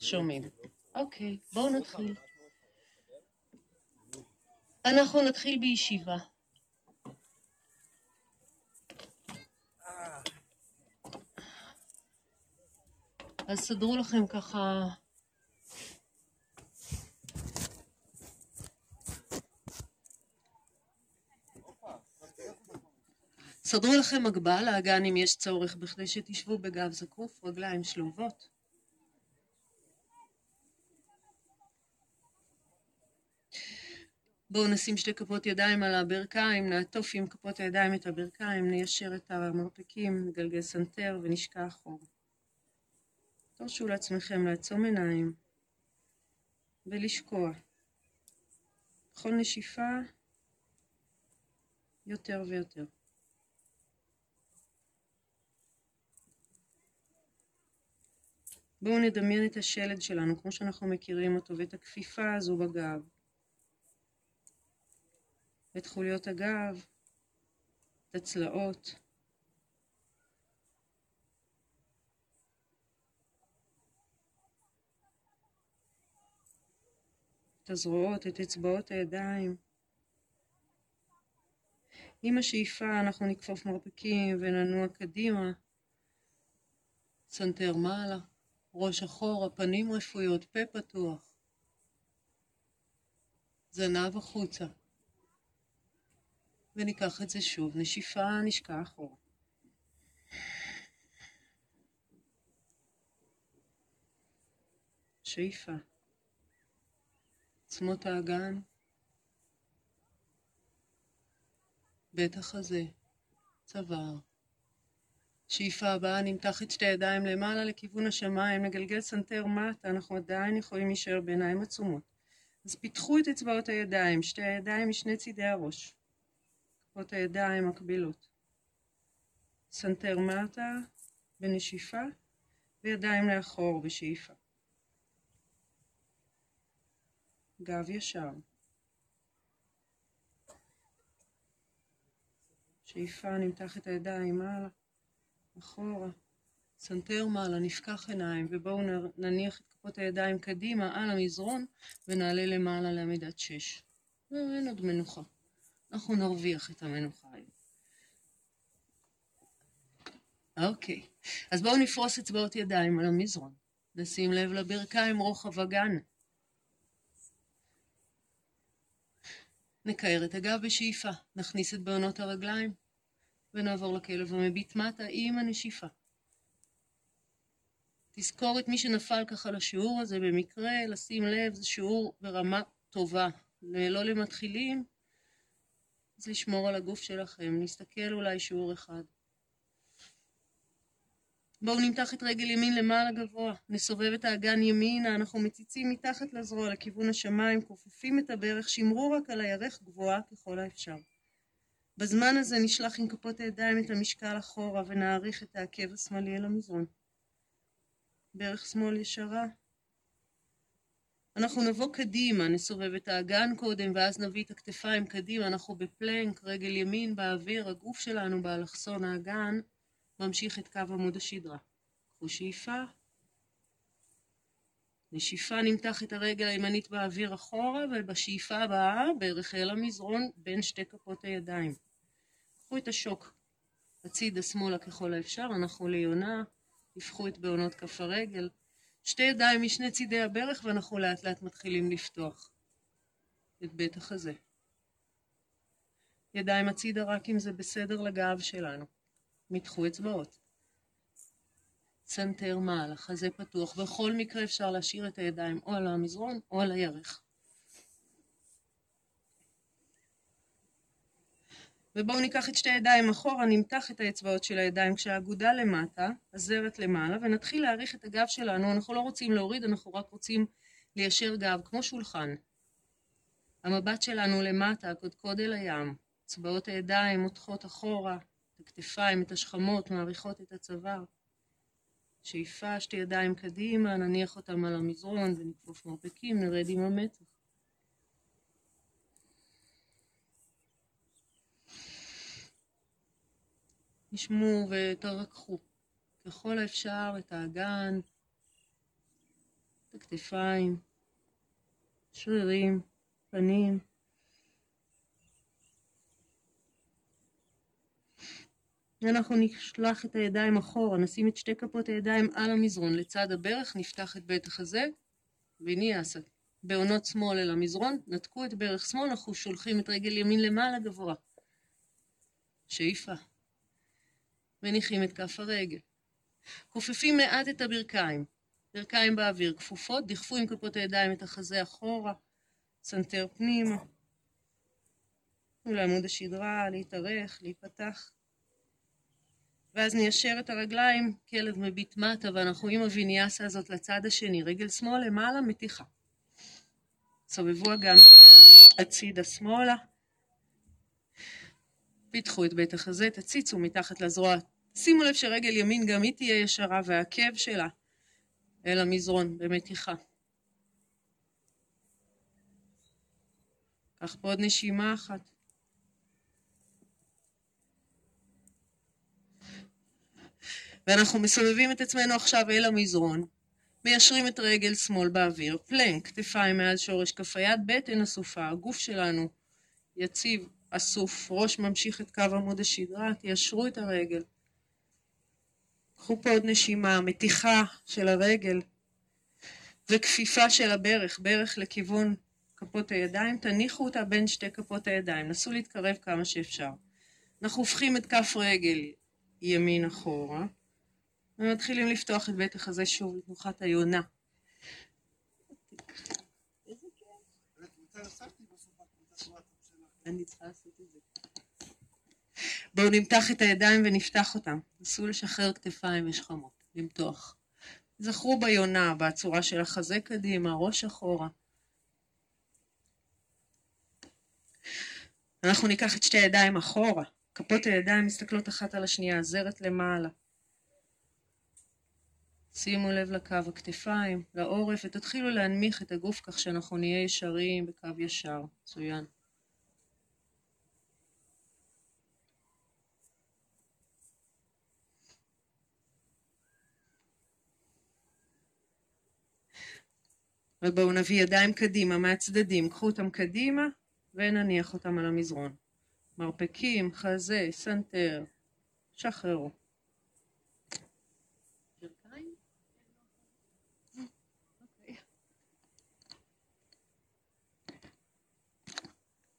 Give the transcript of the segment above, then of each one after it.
שומעים. אוקיי, בואו נתחיל. אנחנו נתחיל בישיבה. אז סדרו לכם ככה... סדרו לכם מגבה לאגן אם יש צורך בכדי שתשבו בגב זקוף, רגליים שלובות. בואו נשים שתי כפות ידיים על הברכיים, נעטוף עם כפות הידיים את הברכיים, ניישר את המרפקים, נגלגל סנטר ונשקע אחורה. תרשו לעצמכם לעצום עיניים ולשקוע. בכל נשיפה יותר ויותר. בואו נדמיין את השלד שלנו כמו שאנחנו מכירים אותו ואת הכפיפה הזו בגב. את חוליות הגב, את הצלעות. את הזרועות, את אצבעות הידיים. עם השאיפה אנחנו נכפוף מרפקים וננוע קדימה, סנטר מעלה, ראש אחורה, פנים רפויות, פה פתוח, זנב החוצה. וניקח את זה שוב, נשיפה, נשקע אחורה. שאיפה. עצמות האגן, בית החזה, צוואר. שאיפה הבאה, נמתח את שתי ידיים למעלה לכיוון השמיים, נגלגל סנטר מטה, אנחנו עדיין יכולים להישאר בעיניים עצומות. אז פתחו את אצבעות הידיים, שתי הידיים משני צידי הראש. כפות הידיים מקבילות. סנטר מטה בנשיפה וידיים לאחור בשאיפה. גב ישר. שאיפה, נמתח את הידיים מעלה, אחורה, סנטר מעלה, נפקח עיניים, ובואו נניח את כפות הידיים קדימה על המזרון ונעלה למעלה לעמידת שש. ואין עוד מנוחה. אנחנו נרוויח את המנוחה היום. אוקיי, אז בואו נפרוס אצבעות ידיים על המזרון. נשים לב לברכיים רוחב אגן. נקער את הגב בשאיפה, נכניס את בעונות הרגליים ונעבור לכלב המביט מטה עם הנשיפה. תזכור את מי שנפל ככה לשיעור הזה במקרה, לשים לב, זה שיעור ברמה טובה, לא למתחילים, אז לשמור על הגוף שלכם, נסתכל אולי שיעור אחד. בואו נמתח את רגל ימין למעלה גבוה, נסובב את האגן ימינה, אנחנו מציצים מתחת לזרוע לכיוון השמיים, כופפים את הברך, שמרו רק על הירך גבוהה ככל האפשר. בזמן הזה נשלח עם כפות הידיים את המשקל אחורה ונעריך את העקב השמאלי אל המזרון. ברך שמאל ישרה, אנחנו נבוא קדימה, נסובב את האגן קודם, ואז נביא את הכתפיים קדימה, אנחנו בפלנק, רגל ימין באוויר, הגוף שלנו באלכסון האגן, ממשיך את קו עמוד השדרה. קחו שאיפה, נשיפה נמתח את הרגל הימנית באוויר אחורה, ובשאיפה הבאה בערך אל המזרון בין שתי כפות הידיים. קחו את השוק הצידה שמאלה ככל האפשר, אנחנו ליונה, תפחו את בעונות כף הרגל, שתי ידיים משני צידי הברך ואנחנו לאט לאט מתחילים לפתוח את בית החזה. ידיים הצידה רק אם זה בסדר לגב שלנו. מתחו אצבעות. צנטר מעלה, חזה פתוח. בכל מקרה אפשר להשאיר את הידיים או על המזרון או על הירך. ובואו ניקח את שתי הידיים אחורה, נמתח את האצבעות של הידיים כשהאגודה למטה, הזרת למעלה, ונתחיל להעריך את הגב שלנו. אנחנו לא רוצים להוריד, אנחנו רק רוצים ליישר גב, כמו שולחן. המבט שלנו למטה, הקודקוד אל הים. אצבעות הידיים מותחות אחורה, את הכתפיים, את השכמות, מעריכות את הצוואר. שאיפה, שתי ידיים קדימה, נניח אותם על המזרון ונכפוף מרפקים, נרד עם המתח. נשמו ותרככו ככל האפשר את האגן, הכתפיים, שרירים, פנים. ואנחנו נשלח את הידיים אחורה, נשים את שתי כפות הידיים על המזרון לצד הברך, נפתח את בית החזה, ויניאסה. בעונות שמאל אל המזרון, נתקו את ברך שמאל, אנחנו שולחים את רגל ימין למעלה גבוה. שאיפה. מניחים את כף הרגל. כופפים מעט את הברכיים. ברכיים באוויר כפופות, דחפו עם כפות הידיים את החזה אחורה, סנטר פנימה. תנו לעמוד השדרה להתארך, להיפתח. ואז ניישר את הרגליים, כלב מביט מטה, ואנחנו עם הוויניאסה הזאת לצד השני, רגל שמאל למעלה, מתיחה. סובבו אגן הצידה שמאלה. פיתחו את בית החזה, תציצו מתחת לזרוע. שימו לב שרגל ימין גם היא תהיה ישרה והעקב שלה אל המזרון במתיחה. קח פה עוד נשימה אחת. ואנחנו מסובבים את עצמנו עכשיו אל המזרון, מיישרים את רגל שמאל באוויר, פלנק, כתפיים מעל שורש כף היד, בטן אסופה, הגוף שלנו יציב, אסוף, ראש ממשיך את קו עמוד השדרה, תיישרו את הרגל. קחו פה עוד נשימה, מתיחה של הרגל וכפיפה של הברך, ברך לכיוון כפות הידיים, תניחו אותה בין שתי כפות הידיים, נסו להתקרב כמה שאפשר. אנחנו הופכים את כף רגל ימין אחורה, ומתחילים לפתוח את בית החזה שוב לתנוחת היונה. בואו נמתח את הידיים ונפתח אותם. נסו לשחרר כתפיים, יש חמות. למתוח. זכרו ביונה, בצורה של החזה קדימה, ראש אחורה. אנחנו ניקח את שתי הידיים אחורה. כפות הידיים מסתכלות אחת על השנייה, זרת למעלה. שימו לב לקו הכתפיים, לעורף, ותתחילו להנמיך את הגוף כך שאנחנו נהיה ישרים בקו ישר. מצוין. ובואו נביא ידיים קדימה מהצדדים, קחו אותם קדימה ונניח אותם על המזרון. מרפקים, חזה, סנטר, שחררו.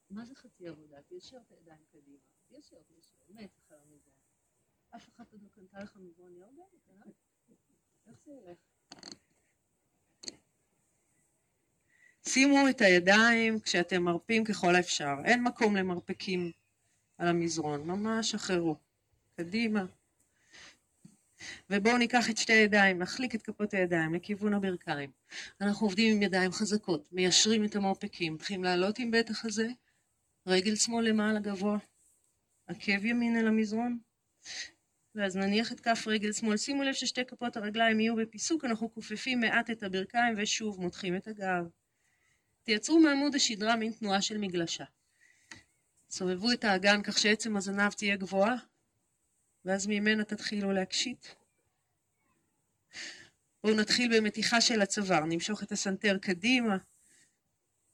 מה זה חצי עבודה? תיישר את הידיים קדימה. תיישר, תיישר, מת אחרי המזרון. אף אחת עוד לא קנתה לך מזרון אה? איך זה ילך? שימו את הידיים כשאתם מרפים ככל האפשר. אין מקום למרפקים על המזרון, ממש שחררו. קדימה. ובואו ניקח את שתי הידיים, נחליק את כפות הידיים לכיוון הברכיים. אנחנו עובדים עם ידיים חזקות, מיישרים את המרפקים, מתחילים לעלות עם בטח הזה, רגל שמאל למעלה גבוה, עקב ימין אל המזרון, ואז נניח את כף רגל שמאל. שימו לב ששתי כפות הרגליים יהיו בפיסוק, אנחנו כופפים מעט את הברכיים ושוב מותחים את הגב. תייצרו מעמוד השדרה מין תנועה של מגלשה. סובבו את האגן כך שעצם הזנב תהיה גבוהה, ואז ממנה תתחילו להקשיט. בואו נתחיל במתיחה של הצוואר, נמשוך את הסנטר קדימה.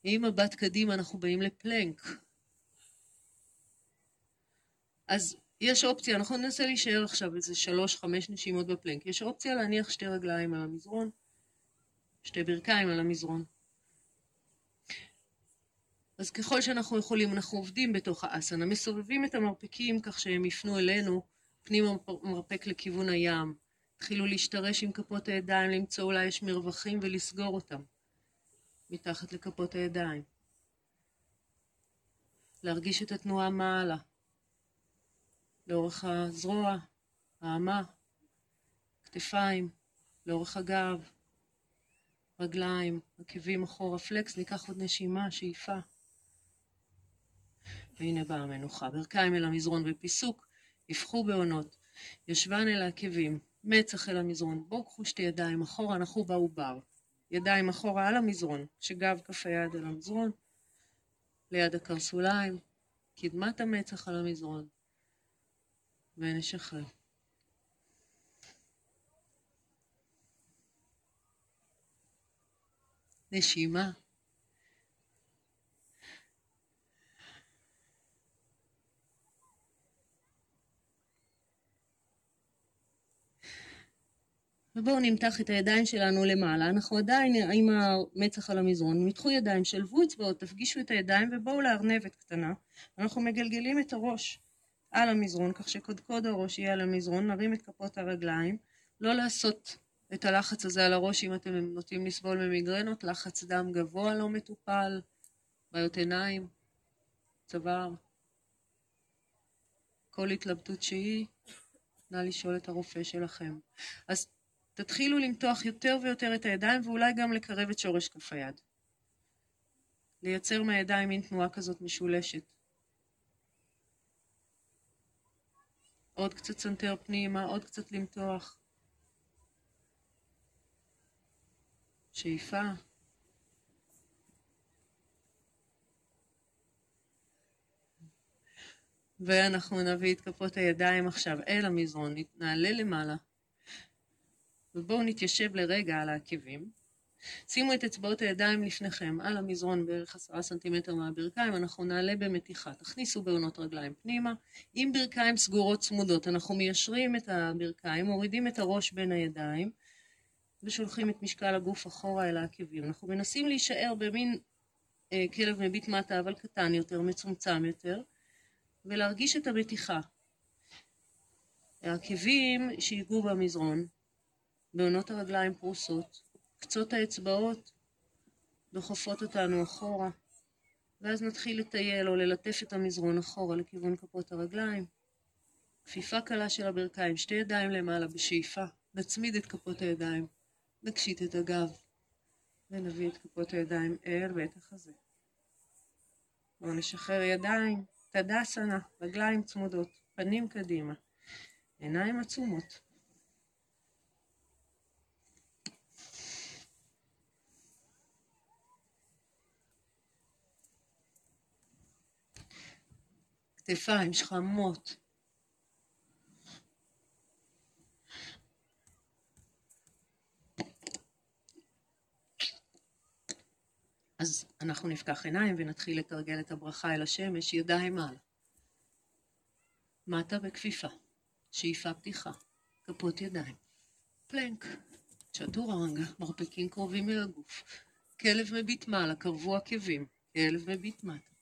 עם מבט קדימה אנחנו באים לפלנק. אז יש אופציה, אנחנו ננסה להישאר עכשיו איזה שלוש, חמש נשימות בפלנק. יש אופציה להניח שתי רגליים על המזרון, שתי ברכיים על המזרון. אז ככל שאנחנו יכולים, אנחנו עובדים בתוך האסנה, מסובבים את המרפקים כך שהם יפנו אלינו, פנים המרפק לכיוון הים. התחילו להשתרש עם כפות הידיים, למצוא אולי יש מרווחים ולסגור אותם מתחת לכפות הידיים. להרגיש את התנועה מעלה. לאורך הזרוע, האמה, כתפיים, לאורך הגב, רגליים, עקבים אחורה, פלקס, ניקח עוד נשימה, שאיפה. והנה באה המנוחה, ברכיים אל המזרון ופיסוק, יפחו בעונות, ישבן אל העקבים, מצח אל המזרון, בואו קחו שתי ידיים אחורה, אנחנו בעובר. ידיים אחורה על המזרון, שגב כף היד על המזרון, ליד הקרסוליים, קדמת המצח על המזרון. ונשחרר. נשימה. ובואו נמתח את הידיים שלנו למעלה, אנחנו עדיין עם המצח על המזרון, מתחו ידיים, שלבו אצבעות, תפגישו את הידיים ובואו לארנבת קטנה. אנחנו מגלגלים את הראש על המזרון, כך שקודקוד הראש יהיה על המזרון, נרים את כפות הרגליים, לא לעשות את הלחץ הזה על הראש אם אתם נוטים לסבול ממיגרנות, לחץ דם גבוה לא מטופל, בעיות עיניים, צוואר, כל התלבטות שהיא, נא לשאול את הרופא שלכם. אז תתחילו למתוח יותר ויותר את הידיים ואולי גם לקרב את שורש כף היד. לייצר מהידיים מין תנועה כזאת משולשת. עוד קצת סנטר פנימה, עוד קצת למתוח. שאיפה. ואנחנו נביא את כפות הידיים עכשיו אל המזרון, נעלה למעלה. ובואו נתיישב לרגע על העקבים. שימו את אצבעות הידיים לפניכם על המזרון בערך עשרה סנטימטר מהברכיים, אנחנו נעלה במתיחה. תכניסו בעונות רגליים פנימה. עם ברכיים סגורות צמודות, אנחנו מיישרים את הברכיים, מורידים את הראש בין הידיים ושולחים את משקל הגוף אחורה אל העקבים. אנחנו מנסים להישאר במין אה, כלב מביט מטה אבל קטן יותר, מצומצם יותר, ולהרגיש את המתיחה. העקבים שיגעו במזרון, בעונות הרגליים פרוסות, קצות האצבעות דוחפות אותנו אחורה, ואז נתחיל לטייל או ללטף את המזרון אחורה לכיוון כפות הרגליים. כפיפה קלה של הברכיים, שתי ידיים למעלה בשאיפה, נצמיד את כפות הידיים, נקשיט את הגב, ונביא את כפות הידיים אל בית החזה. בואו נשחרר ידיים, תדסנה, רגליים צמודות, פנים קדימה, עיניים עצומות. כתפיים שכמות. אז אנחנו נפקח עיניים ונתחיל לתרגל את הברכה אל השמש, ידיים מעלה. מטה בכפיפה, שאיפה פתיחה, כפות ידיים. פלנק, צ'טורנגה, מרפקים קרובים אל הגוף. כלב מביט מעלה, קרבו עקבים, כלב מביט מטה.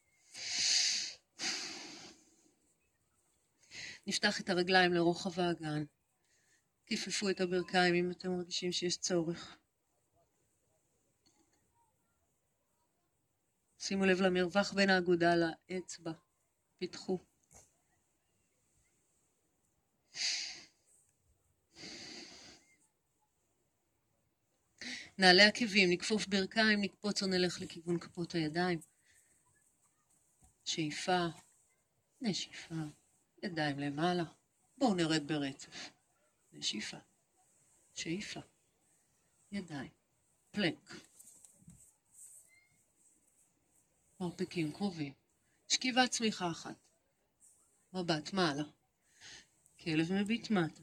נפתח את הרגליים לרוחב האגן. כיפפו את הברכיים אם אתם מרגישים שיש צורך. שימו לב למרווח בין האגודה לאצבע. פיתחו. נעלה עקבים, נכפוף ברכיים, נקפוץ או נלך לכיוון כפות הידיים. שאיפה, נשיפה. ידיים למעלה. בואו נרד ברצף. נשיפה, שאיפה, ידיים, פלנק. מרפקים קרובים. שכיבת צמיחה אחת. מבט מעלה. כלב מביט מטה.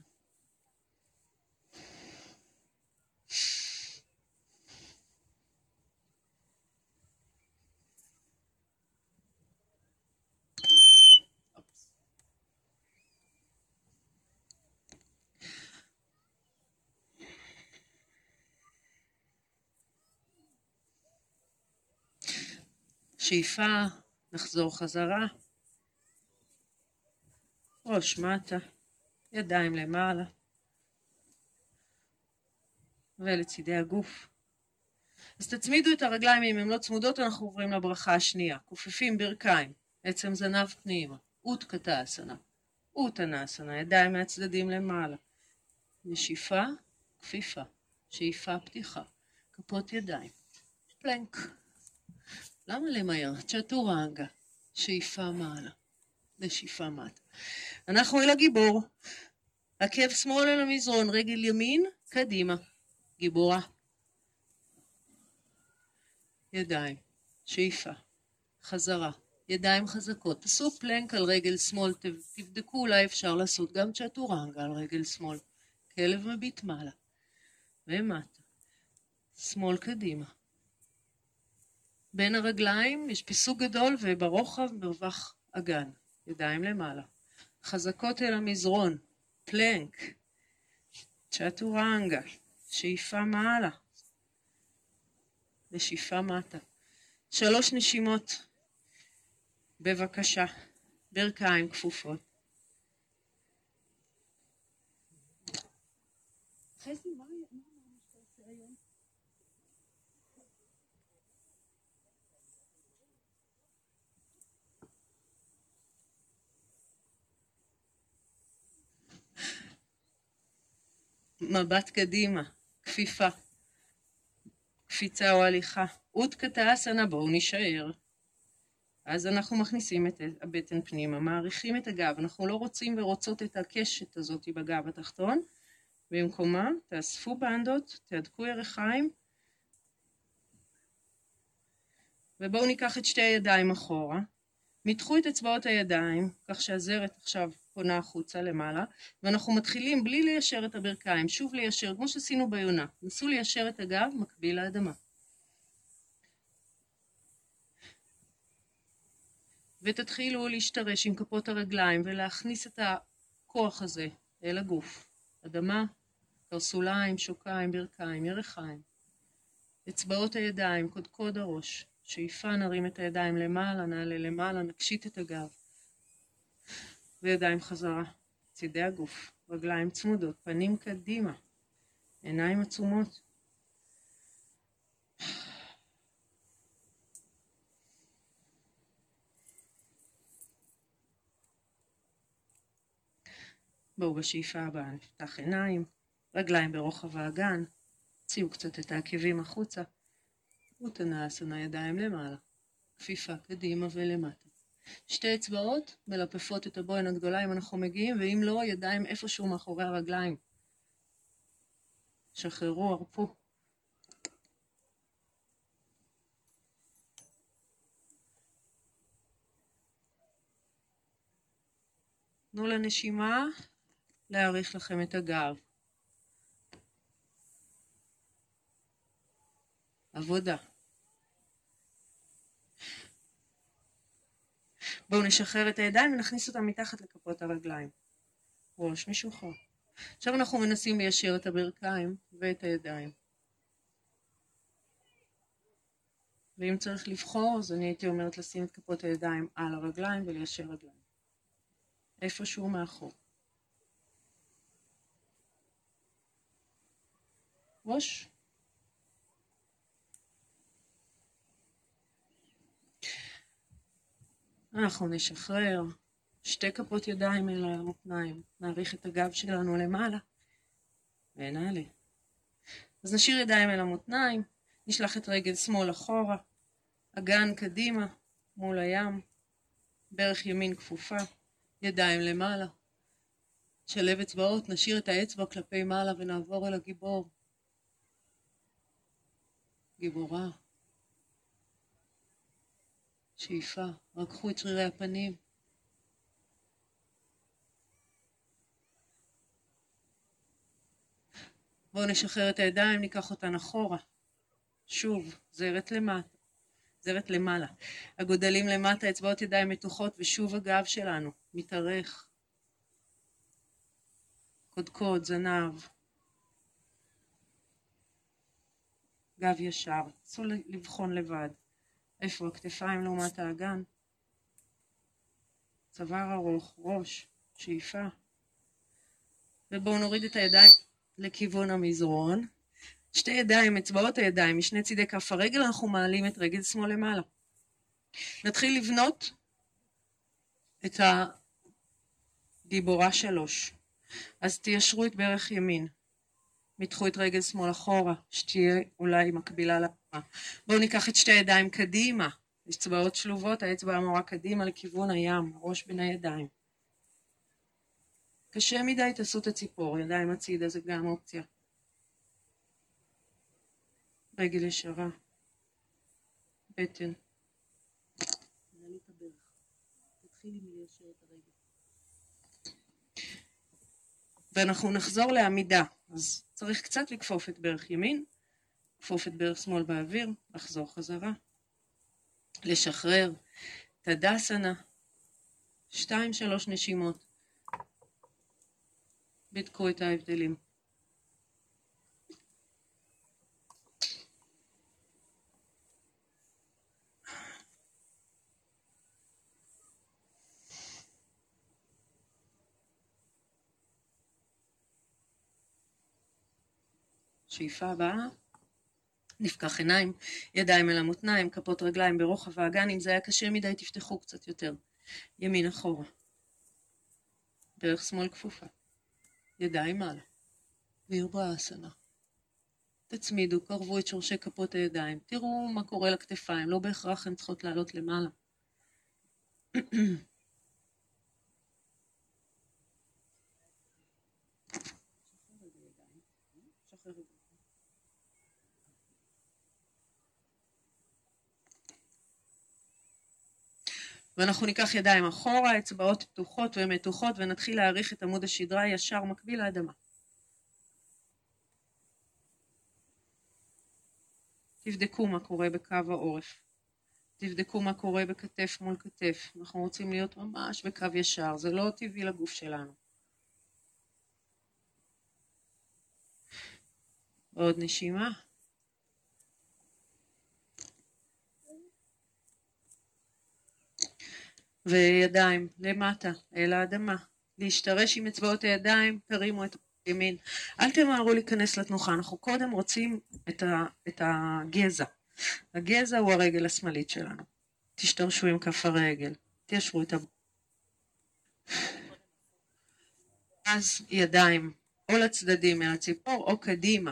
שאיפה, נחזור חזרה. ראש מטה, ידיים למעלה. ולצידי הגוף. אז תצמידו את הרגליים אם הן לא צמודות, אנחנו עוברים לברכה השנייה. כופפים ברכיים, עצם זנב פנימה. אוטקתא אסנה. אוטנאסנה, ידיים מהצדדים למעלה. נשיפה, כפיפה. שאיפה, פתיחה. כפות ידיים. פלנק. למה למהר? צ'טורנגה, שאיפה מעלה, נשיפה מטה. אנחנו אל הגיבור, עקב שמאל אל המזרון, רגל ימין, קדימה, גיבורה. ידיים, שאיפה, חזרה, ידיים חזקות. תעשו פלנק על רגל שמאל, תבדקו אולי אפשר לעשות גם צ'טורנגה על רגל שמאל. כלב מביט מעלה, ומטה, שמאל קדימה, בין הרגליים יש פיסוק גדול וברוחב מרווח אגן, ידיים למעלה. חזקות אל המזרון, פלנק, צ'טורנגה, שאיפה מעלה ושאיפה מטה. שלוש נשימות, בבקשה, ברכיים כפופות. חזי, מה אמרנו שאתה עושה היום? מבט קדימה, כפיפה, קפיצה או הליכה. אותקתא אסנה, בואו נישאר. אז אנחנו מכניסים את הבטן פנימה, מעריכים את הגב, אנחנו לא רוצים ורוצות את הקשת הזאת בגב התחתון, במקומה תאספו בנדות, תהדקו ירחיים, ובואו ניקח את שתי הידיים אחורה, מתחו את אצבעות הידיים, כך שהזרת עכשיו פונה החוצה למעלה, ואנחנו מתחילים בלי ליישר את הברכיים, שוב ליישר, כמו שעשינו ביונה, נסו ליישר את הגב מקביל לאדמה. ותתחילו להשתרש עם כפות הרגליים ולהכניס את הכוח הזה אל הגוף. אדמה, קרסוליים, שוקיים, ברכיים, ירחיים. אצבעות הידיים, קודקוד הראש. שאיפה נרים את הידיים למעלה, נעלה למעלה, נקשיט את הגב. וידיים חזרה. צידי הגוף, רגליים צמודות, פנים קדימה, עיניים עצומות. בואו בשאיפה הבאה נפתח עיניים, רגליים ברוחב האגן, הוציאו קצת את העקבים החוצה, אוטנאסנה ידיים למעלה, כפיפה קדימה ולמטה. שתי אצבעות מלפפות את הבוין הגדולה אם אנחנו מגיעים, ואם לא, ידיים איפשהו מאחורי הרגליים. שחררו, הרפו. תנו לנשימה להאריך לכם את הגב. עבודה. בואו נשחרר את הידיים ונכניס אותם מתחת לכפות הרגליים. ראש משוחרר. עכשיו אנחנו מנסים ליישר את הברכיים ואת הידיים. ואם צריך לבחור, אז אני הייתי אומרת לשים את כפות הידיים על הרגליים וליישר רגליים. איפשהו מאחור. ראש. אנחנו נשחרר שתי כפות ידיים אל המותניים, נעריך את הגב שלנו למעלה ונעלה. אז נשאיר ידיים אל המותניים, נשלח את רגל שמאל אחורה, אגן קדימה מול הים, ברך ימין כפופה, ידיים למעלה. שלב אצבעות, נשאיר את האצבע כלפי מעלה ונעבור אל הגיבור. גיבורה. שאיפה, רקחו את שרירי הפנים. בואו נשחרר את הידיים, ניקח אותן אחורה. שוב, זרת למטה, זרת למעלה. הגודלים למטה, אצבעות ידיים מתוחות, ושוב הגב שלנו מתארך. קודקוד, זנב. גב ישר, צאו לבחון לבד. איפה הכתפיים לעומת האגן? צוואר ארוך, ראש, שאיפה. ובואו נוריד את הידיים לכיוון המזרון. שתי ידיים, אצבעות הידיים, משני צידי כף הרגל, אנחנו מעלים את רגל שמאל למעלה. נתחיל לבנות את הגיבורה שלוש. אז תיישרו את ברך ימין. מתחו את רגל שמאל אחורה, שתהיה אולי מקבילה לבמה. בואו ניקח את שתי הידיים קדימה, אצבעות שלובות, האצבע המורה קדימה לכיוון הים, ראש בין הידיים. קשה מדי, תעשו את הציפור, ידיים הצידה זה גם אופציה. רגל ישרה, בטן. ואנחנו נחזור לעמידה. אז צריך קצת לכפוף את ברך ימין, לכפוף את ברך שמאל באוויר, לחזור חזרה. לשחרר. תדסנה. שתיים שלוש נשימות. בדקו את ההבדלים. שאיפה הבאה, נפקח עיניים, ידיים אל המותניים, כפות רגליים ברוחב האגן, אם זה היה קשה מדי תפתחו קצת יותר. ימין אחורה. דרך שמאל כפופה. ידיים מעלה. וירברה אסנה. תצמידו, קרבו את שורשי כפות הידיים. תראו מה קורה לכתפיים, לא בהכרח הן צריכות לעלות למעלה. ואנחנו ניקח ידיים אחורה, אצבעות פתוחות ומתוחות, ונתחיל להעריך את עמוד השדרה ישר מקביל לאדמה. תבדקו מה קורה בקו העורף. תבדקו מה קורה בכתף מול כתף. אנחנו רוצים להיות ממש בקו ישר, זה לא טבעי לגוף שלנו. עוד נשימה. וידיים למטה, אל האדמה. להשתרש עם אצבעות הידיים, תרימו את הימין. אל תמהרו להיכנס לתנוחה, אנחנו קודם רוצים את, ה, את הגזע. הגזע הוא הרגל השמאלית שלנו. תשתרשו עם כף הרגל, תיישרו את ה... אז ידיים או לצדדים אל הציפור או קדימה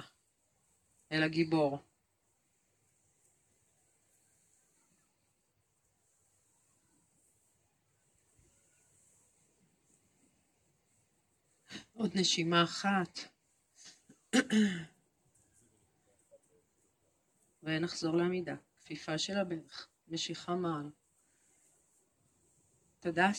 אל הגיבור. עוד נשימה אחת. ונחזור לעמידה. כפיפה של הברך, משיכה מעל. תודה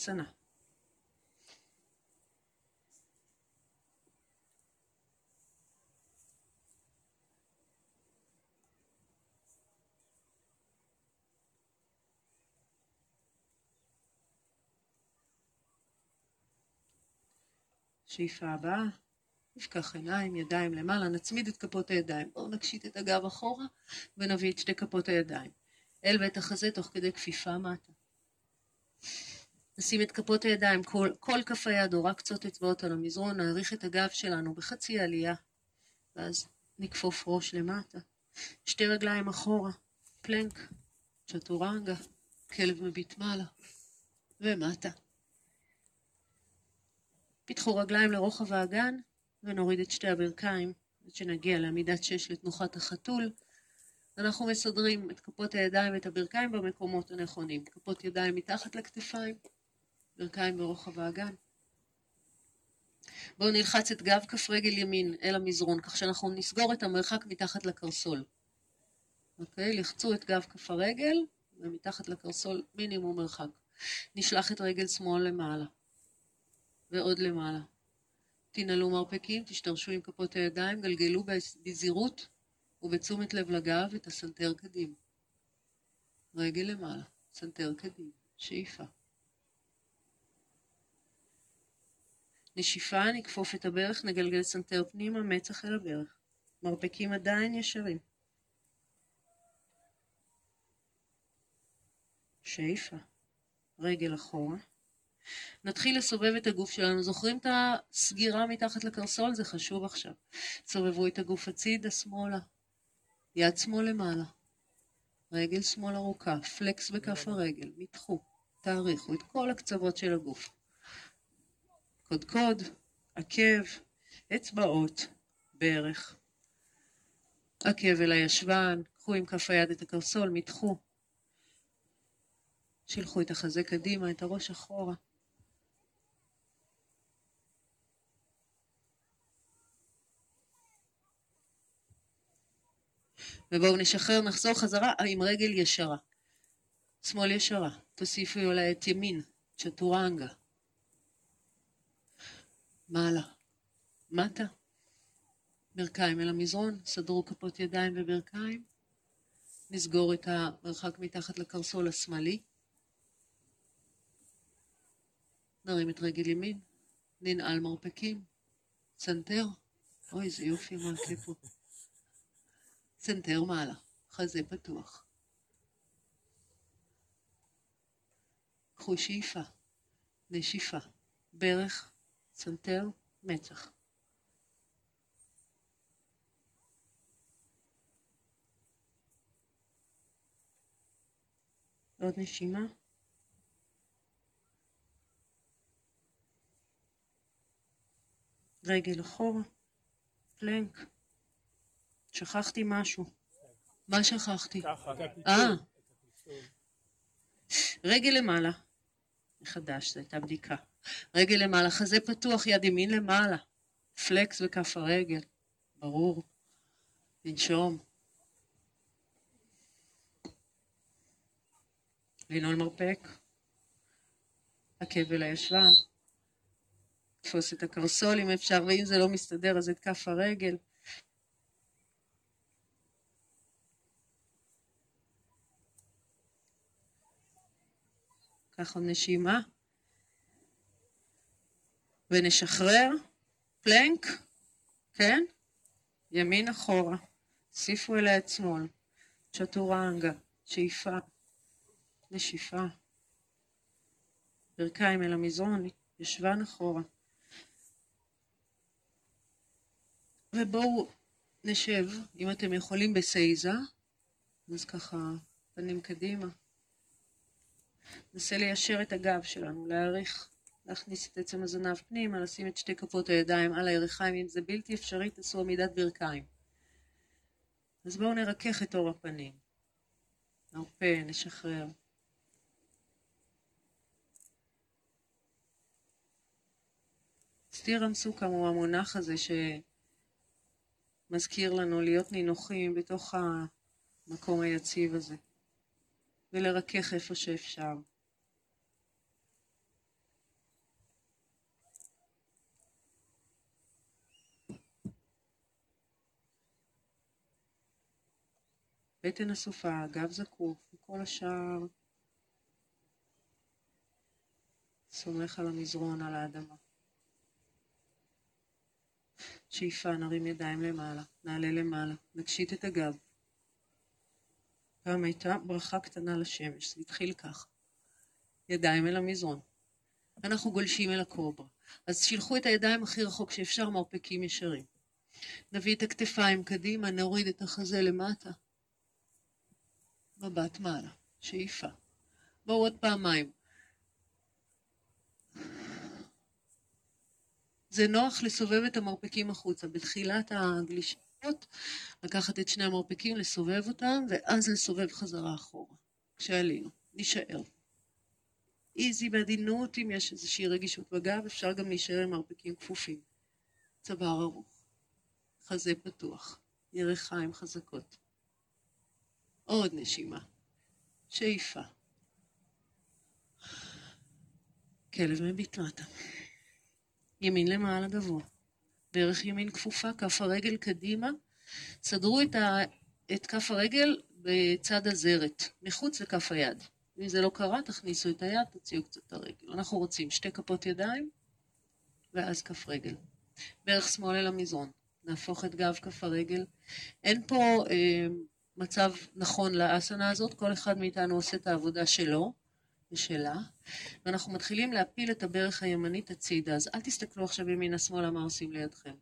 שאיפה הבאה, נפקח עיניים, ידיים למעלה, נצמיד את כפות הידיים. בואו נקשיט את הגב אחורה ונביא את שתי כפות הידיים. אל בית החזה תוך כדי כפיפה מטה. נשים את כפות הידיים, כל, כל כף היד או רק קצות אצבעות על המזרון, נעריך את הגב שלנו בחצי עלייה, ואז נכפוף ראש למטה. שתי רגליים אחורה, פלנק, צ'טורנגה, כלב מביט מעלה ומטה. פיתחו רגליים לרוחב האגן ונוריד את שתי הברכיים עד שנגיע לעמידת שש לתנוחת החתול. אנחנו מסדרים את כפות הידיים ואת הברכיים במקומות הנכונים. כפות ידיים מתחת לכתפיים, ברכיים ברוחב האגן. בואו נלחץ את גב כף רגל ימין אל המזרון, כך שאנחנו נסגור את המרחק מתחת לקרסול. אוקיי? לחצו את גב כף הרגל, ומתחת לקרסול מינימום מרחק. נשלח את רגל שמאל למעלה. ועוד למעלה. תנעלו מרפקים, תשתרשו עם כפות הידיים, גלגלו בזהירות ובתשומת לב לגב את הסנטר קדימה. רגל למעלה, סנטר קדימה, שאיפה. נשיפה, נכפוף את הברך, נגלגל סנטר פנימה, מצח אל הברך. מרפקים עדיין ישרים. שאיפה. רגל אחורה. נתחיל לסובב את הגוף שלנו. זוכרים את הסגירה מתחת לקרסול? זה חשוב עכשיו. סובבו את הגוף הצידה, שמאלה. יד שמאל למעלה. רגל שמאל ארוכה. פלקס בכף הרגל. מתחו. תאריכו את כל הקצוות של הגוף. קודקוד, עקב, אצבעות, ברך. עקב אל הישבן, קחו עם כף היד את הקרסול, מתחו. שילחו את החזה קדימה, את הראש אחורה. ובואו נשחרר, נחזור חזרה עם רגל ישרה. שמאל ישרה, תוסיפו אולי את ימין, צ'טורנגה. מעלה, מטה, ברכיים אל המזרון, סדרו כפות ידיים וברכיים, נסגור את המרחק מתחת לקרסול השמאלי. נרים את רגל ימין, ננעל מרפקים, צנתר, אוי איזה יופי מעקה פה, צנתר מעלה, חזה פתוח. קחו שאיפה, נשיפה, ברך, צנתר, מצח. עוד נשימה. רגל אחורה, פלנק. שכחתי משהו. מה שכחתי? אה. רגל למעלה. מחדש, זו הייתה בדיקה. רגל למעלה, חזה פתוח, יד ימין למעלה. פלקס בכף הרגל. ברור. לנשום. לנעול מרפק. עקב אל הישבן. תפוס את הקרסול אם אפשר, ואם זה לא מסתדר אז את כף הרגל. קח עוד נשימה. ונשחרר. פלנק, כן? ימין אחורה. סיפו אליה את שמאל. צ'טורנגה. שאיפה. נשיפה. ברכיים אל המזרון. ישבן אחורה. ובואו נשב, אם אתם יכולים, בסייזה, אז ככה פנים קדימה. ננסה ליישר את הגב שלנו, להעריך, להכניס את עצם הזנב פנימה, לשים את שתי כפות הידיים על הירכיים, אם זה בלתי אפשרי, תעשו עמידת ברכיים. אז בואו נרכך את אור הפנים. נרפה, נשחרר. סטירם סוכם הוא המונח הזה ש... מזכיר לנו להיות נינוחים בתוך המקום היציב הזה, ולרכך איפה שאפשר. בטן אסופה, גב זקוף, וכל השאר סומך על המזרון, על האדמה. שאיפה, נרים ידיים למעלה, נעלה למעלה, נקשיט את הגב. פעם הייתה ברכה קטנה לשמש, זה התחיל ככה. ידיים אל המזרון. אנחנו גולשים אל הקוברה. אז שילחו את הידיים הכי רחוק שאפשר, מרפקים ישרים. נביא את הכתפיים קדימה, נוריד את החזה למטה. מבט מעלה, שאיפה. בואו עוד פעמיים. זה נוח לסובב את המרפקים החוצה. בתחילת הגלישות, לקחת את שני המרפקים, לסובב אותם, ואז לסובב חזרה אחורה. כשעלינו, נישאר. איזי בעדינות, אם יש איזושהי רגישות בגב, אפשר גם להישאר עם מרפקים כפופים. צוואר ארוך, חזה פתוח, ירחיים חזקות. עוד נשימה, שאיפה. כלב מביט מטה. ימין למעלה גבוה. ברך ימין כפופה, כף הרגל קדימה. סדרו את, ה... את כף הרגל בצד הזרת, מחוץ לכף היד. אם זה לא קרה, תכניסו את היד, תוציאו קצת את הרגל. אנחנו רוצים שתי כפות ידיים, ואז כף רגל. ברך שמאל אל המזרון. נהפוך את גב כף הרגל. אין פה אה, מצב נכון לאסנה הזאת, כל אחד מאיתנו עושה את העבודה שלו. ושלה, ואנחנו מתחילים להפיל את הברך הימנית הצידה, אז אל תסתכלו עכשיו ימינה-שמאלה מה עושים לידכם.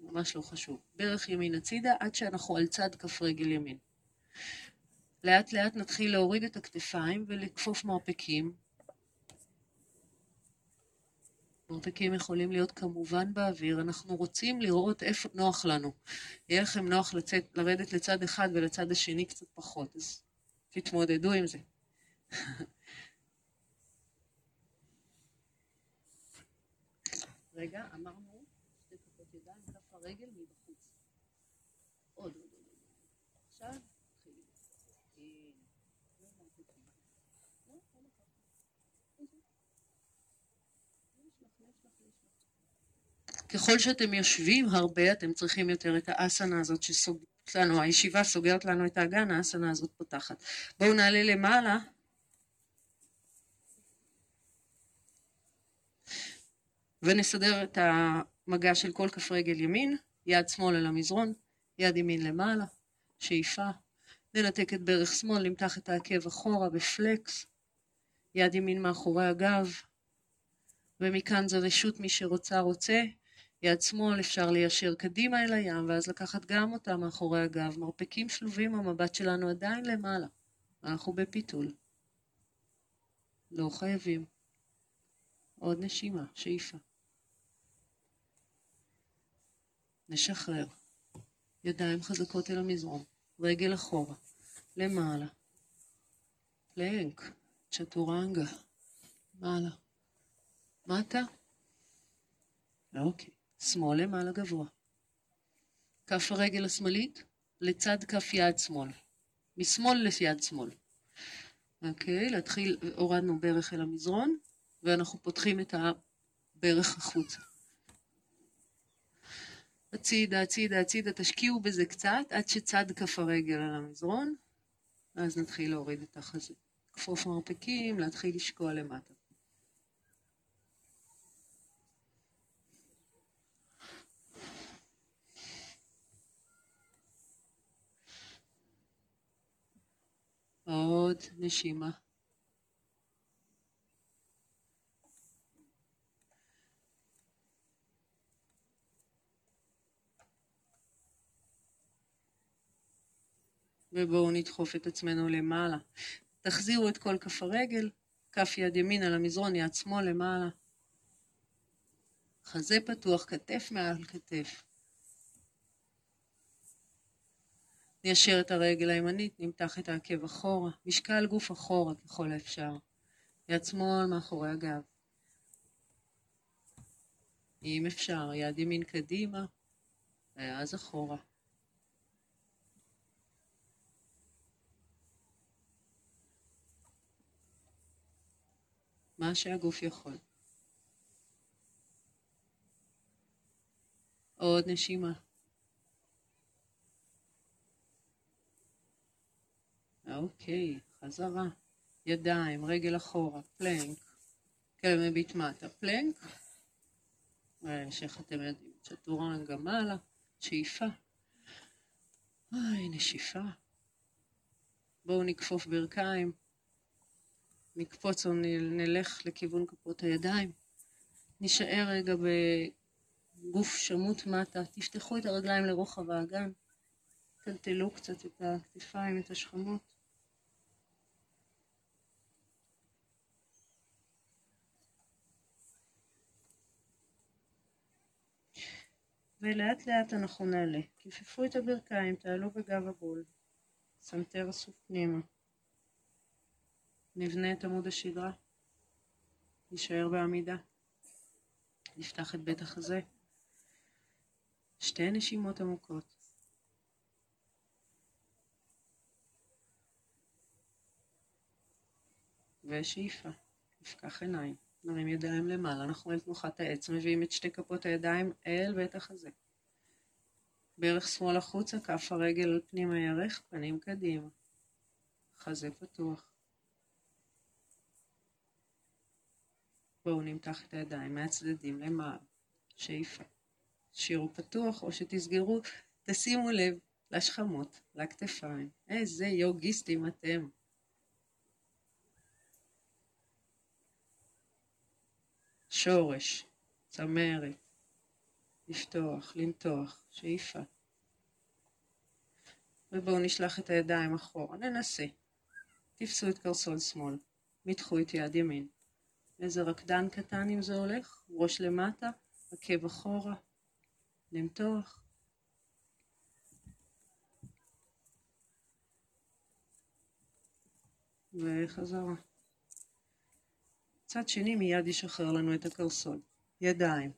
ממש לא חשוב. ברך ימין הצידה עד שאנחנו על צד כף רגל ימין. לאט לאט נתחיל להוריד את הכתפיים ולכפוף מרפקים. מרפקים יכולים להיות כמובן באוויר, אנחנו רוצים לראות איפה נוח לנו. יהיה לכם נוח לצאת, לרדת לצד אחד ולצד השני קצת פחות, אז תתמודדו עם זה. רגע, אמרנו שתי כפות ידיים, כף הרגל מבחוץ. עוד, עוד, עוד. עכשיו, תתחילי. ככל שאתם יושבים הרבה, אתם צריכים יותר את האסנה הזאת שסוגרת אצלנו הישיבה סוגרת לנו את האגן, האסנה הזאת פותחת. בואו נעלה למעלה. ונסדר את המגע של כל כף רגל ימין, יד שמאל על המזרון, יד ימין למעלה, שאיפה. ננתק את ברך שמאל, נמתח את העקב אחורה בפלקס, יד ימין מאחורי הגב, ומכאן זה רשות מי שרוצה רוצה, יד שמאל אפשר ליישר קדימה אל הים, ואז לקחת גם אותה מאחורי הגב. מרפקים שלובים, המבט שלנו עדיין למעלה. אנחנו בפיתול. לא חייבים. עוד נשימה, שאיפה. נשחרר. ידיים חזקות אל המזרון. רגל אחורה. למעלה. פלנק. צ'טורנגה. מעלה. מטה. אוקיי. שמאל למעלה גבוה. כף הרגל השמאלית לצד כף יד שמאל. משמאל ליד שמאל. אוקיי, להתחיל, הורדנו ברך אל המזרון, ואנחנו פותחים את הברך החוצה. הצידה, הצידה, הצידה, תשקיעו בזה קצת עד שצד כף הרגל על המזרון, ואז נתחיל להוריד את החזה. כפוף מרפקים, להתחיל לשקוע למטה. עוד נשימה. ובואו נדחוף את עצמנו למעלה. תחזירו את כל כף הרגל, כף יד ימין על המזרון, יד שמאל למעלה. חזה פתוח, כתף מעל כתף. ניישר את הרגל הימנית, נמתח את העקב אחורה, משקל גוף אחורה ככל האפשר. יד שמאל מאחורי הגב. אם אפשר, יד ימין קדימה, ואז אחורה. מה שהגוף יכול. עוד נשימה. אוקיי, חזרה. ידיים, רגל אחורה, פלנק. כלב מביט מטה, פלנק. איך אתם יודעים, צ'טורנגה מעלה, שאיפה. אוי, נשיפה. בואו נכפוף ברכיים. נקפוץ או נלך לכיוון כפות הידיים. נשאר רגע בגוף שמוט מטה. תפתחו את הרגליים לרוחב האגן. טלטלו קצת את הכתפיים, את השכמות. ולאט לאט אנחנו נעלה. כופפו את הברכיים, תעלו בגב עגול. סנטר אסוף פנימה. נבנה את עמוד השדרה. נשאר בעמידה. נפתח את בית החזה. שתי נשימות עמוקות. ושאיפה. נפקח עיניים. נרים ידיים למעלה, אנחנו אל תנוחת העץ, מביאים את שתי כפות הידיים אל בית החזה. ברך שמאל החוצה, כף הרגל על פנים הירך, פנים קדימה. חזה פתוח. בואו נמתח את הידיים מהצדדים למעלה. שאיפה. שירו פתוח, או שתסגרו, תשימו לב לשכמות, לכתפיים. איזה יוגיסטים אתם. שורש, צמרת, לפתוח, למתוח, שאיפה. ובואו נשלח את הידיים אחורה, ננסה. תפסו את קרסול שמאל, מתחו את יד ימין. איזה רקדן קטן אם זה הולך, ראש למטה, עקב אחורה, למתוח. וחזרה. צד שני מיד ישחרר לנו את הקרסול. ידיים.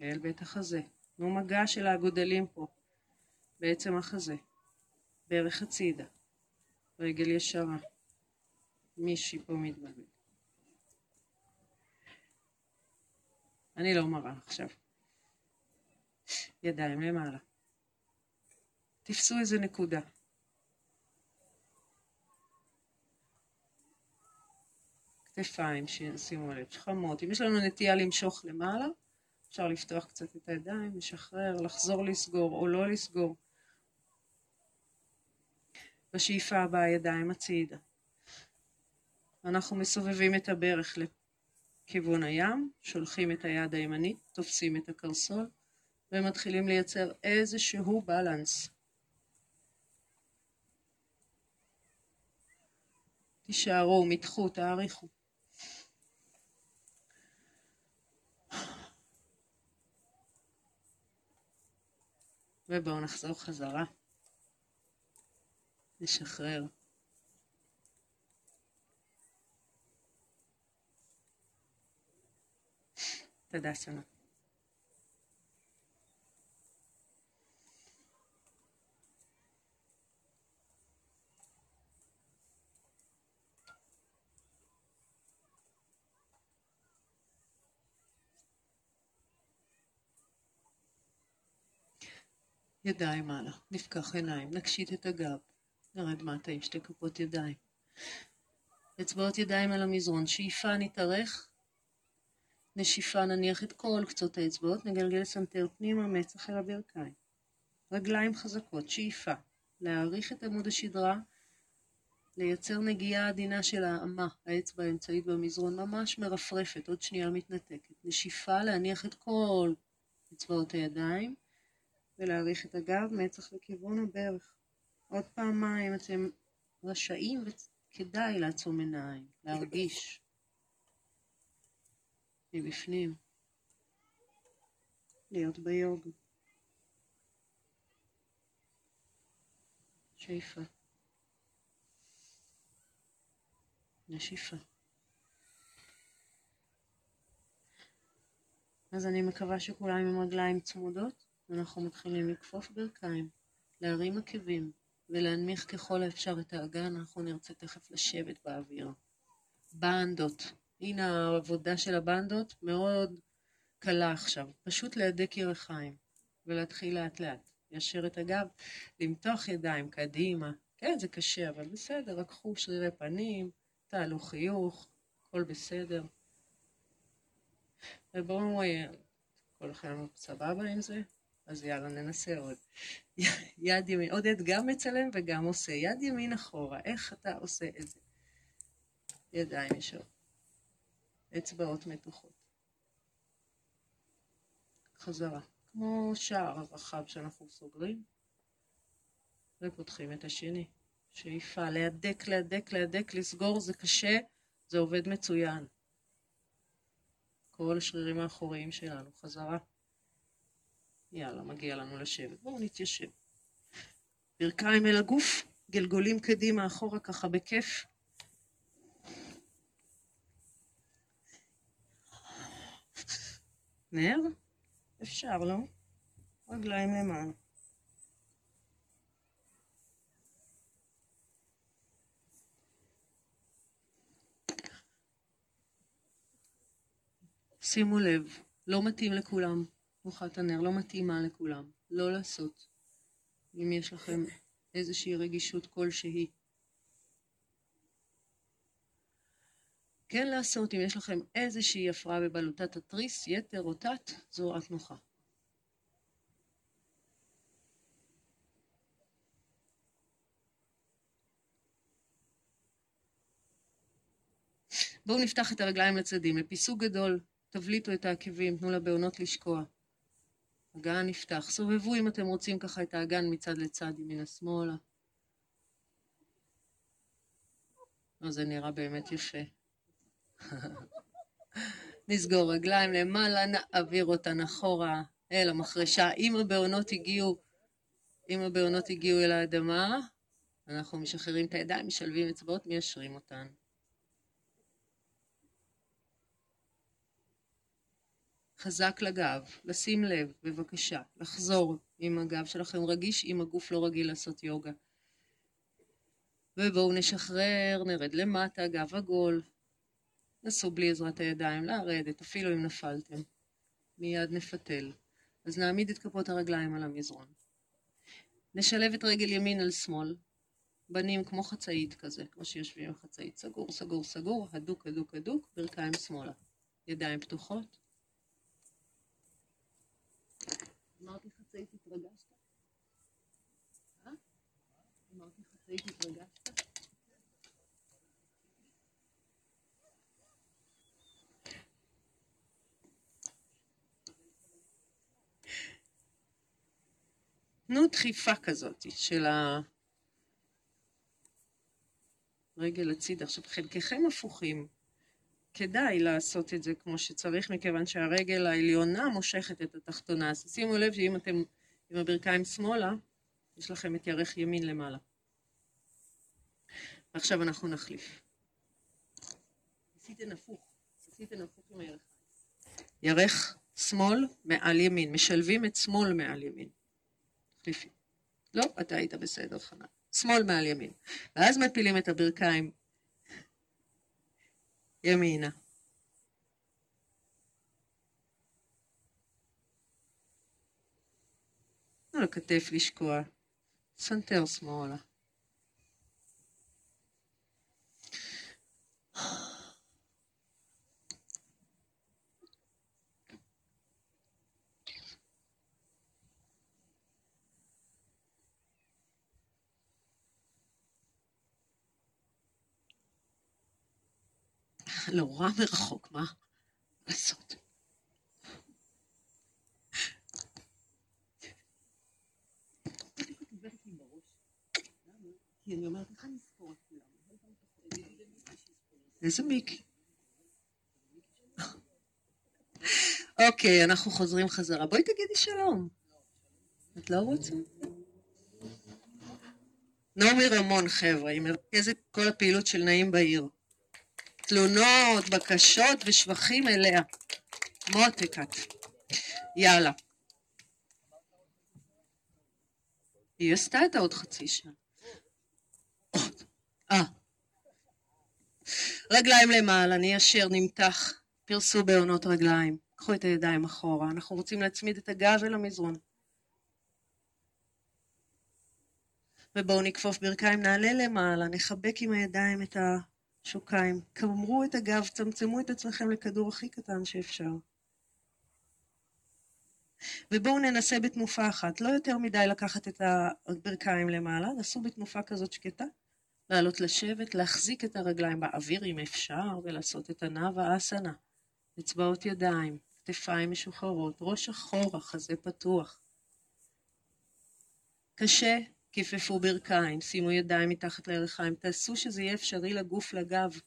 אל בית החזה. תנו מגע של האגודלים פה, בעצם החזה. ברך הצידה. רגל ישרה. מישהי פה מתבלבל. אני לא מראה עכשיו. ידיים למעלה. תפסו איזה נקודה. כתפיים, שימו לב, שכמות. אם יש לנו נטייה למשוך למעלה, אפשר לפתוח קצת את הידיים, לשחרר, לחזור לסגור או לא לסגור. בשאיפה הבאה ידיים הצידה. אנחנו מסובבים את הברך לכיוון הים, שולחים את היד הימנית, תופסים את הקרסול ומתחילים לייצר איזשהו בלנס. תישארו, מתחו, תאריכו. ובואו נחזור חזרה. נשחרר. תודה סנה. ידיים מעלה, נפקח עיניים, נקשיט את הגב, נרד מטה עם שתי כפות ידיים. אצבעות ידיים על המזרון, שאיפה נתארך, נשיפה נניח את כל קצות האצבעות, נגלגל סנטר פנימה, מצח אל הברכיים. רגליים חזקות, שאיפה, להאריך את עמוד השדרה, לייצר נגיעה עדינה של האמה, האצבע האמצעית במזרון, ממש מרפרפת, עוד שנייה מתנתקת. נשיפה, להניח את כל אצבעות הידיים, ולהאריך את הגב, מצח לכיוון הברך. עוד פעמיים אתם רשאים וכדאי לעצום עיניים, להרגיש מבפנים, להיות ביוגה. שאיפה. נשיפה. אז אני מקווה שכולם עם רגליים צמודות. אנחנו מתחילים לכפוף ברכיים, להרים עקבים ולהנמיך ככל האפשר את האגן, אנחנו נרצה תכף לשבת באוויר. בנדות, הנה העבודה של הבנדות מאוד קלה עכשיו, פשוט להדק ירחיים ולהתחיל לאט לאט, ליישר את הגב, למתוח ידיים קדימה, כן זה קשה אבל בסדר, רק קחו שרירי פנים, תעלו חיוך, הכל בסדר. ובואו, אה, כל אחד סבבה עם זה? אז יאללה, ננסה עוד. יד ימין, עודד גם מצלם וגם עושה. יד ימין אחורה, איך אתה עושה את זה? ידיים ישרות. אצבעות מתוחות. חזרה. כמו שער רחב שאנחנו סוגרים, ופותחים את השני. שאיפה, להדק, להדק, להדק, לסגור זה קשה, זה עובד מצוין. כל השרירים האחוריים שלנו, חזרה. יאללה, מגיע לנו לשבת. בואו נתיישב. ברכיים אל הגוף, גלגולים קדימה, אחורה ככה בכיף. נר? אפשר, לא? רגליים למעלה. שימו לב, לא מתאים לכולם. ארוחת הנר לא מתאימה לכולם, לא לעשות, אם יש לכם איזושהי רגישות כלשהי. כן לעשות אם יש לכם איזושהי הפרעה בבלוטת התריס, יתר או תת, זו רק נוחה. בואו נפתח את הרגליים לצדים, לפיסוק גדול, תבליטו את העקבים, תנו לבעונות לשקוע. אגן נפתח. סובבו אם אתם רוצים ככה את האגן מצד לצד, ימינה שמאלה. לא, זה נראה באמת יפה. נסגור רגליים למעלה, נעביר אותן אחורה אל המחרשה. אם הבעונות הגיעו, אם הבעונות הגיעו אל האדמה, אנחנו משחררים את הידיים, משלבים אצבעות, מיישרים אותן. חזק לגב, לשים לב, בבקשה, לחזור אם הגב שלכם רגיש, אם הגוף לא רגיל לעשות יוגה. ובואו נשחרר, נרד למטה, גב עגול. נסו בלי עזרת הידיים לרדת, אפילו אם נפלתם. מיד נפתל. אז נעמיד את כפות הרגליים על המזרון. נשלב את רגל ימין על שמאל, בנים כמו חצאית כזה, כמו שיושבים עם חצאית, סגור, סגור, סגור, הדוק, הדוק, הדוק, ברכיים שמאלה. ידיים פתוחות. אמרתי חצאית התרגשת? אה? אמרתי חצאית התרגשת? תנו דחיפה כזאת של הרגל הצידה. עכשיו, חלקכם הפוכים. כדאי לעשות את זה כמו שצריך, מכיוון שהרגל העליונה מושכת את התחתונה. אז שימו לב שאם אתם עם הברכיים שמאלה, יש לכם את ירך ימין למעלה. ועכשיו אנחנו נחליף. עשיתן הפוך, עשיתן הפוך עם הירך. ירך שמאל מעל ימין, משלבים את שמאל מעל ימין. תחליפי. לא, אתה היית בסדר, חנן. שמאל מעל ימין. ואז מפילים את הברכיים ימינה. תנו לכתף לשקוע. סנטר שמאלה. נורא מרחוק, מה לעשות? איזה מיקי? אוקיי, אנחנו חוזרים חזרה. בואי תגידי שלום. את לא רוצה? נעמי רמון, חבר'ה, היא מרכזת כל הפעילות של נעים בעיר. תלונות, בקשות ושבחים אליה. מותק את. יאללה. היא עשתה את העוד חצי שעה. עוד. אה. רגליים למעלה, אני אשר נמתח. פרסו בעונות רגליים. קחו את הידיים אחורה. אנחנו רוצים להצמיד את הגב אל המזרון. ובואו נכפוף ברכיים, נעלה למעלה, נחבק עם הידיים את ה... שוקיים. קמרו את הגב, צמצמו את עצמכם לכדור הכי קטן שאפשר. ובואו ננסה בתנופה אחת, לא יותר מדי לקחת את הברכיים למעלה, נסו בתנופה כזאת שקטה, לעלות לשבת, להחזיק את הרגליים באוויר אם אפשר, ולעשות את הנאווה אסנה. אצבעות ידיים, כתפיים משוחררות, ראש אחורה, חזה פתוח. קשה, כיפפו ברכיים, שימו ידיים מתחת לירכיים, תעשו שזה יהיה אפשרי לגוף לגב.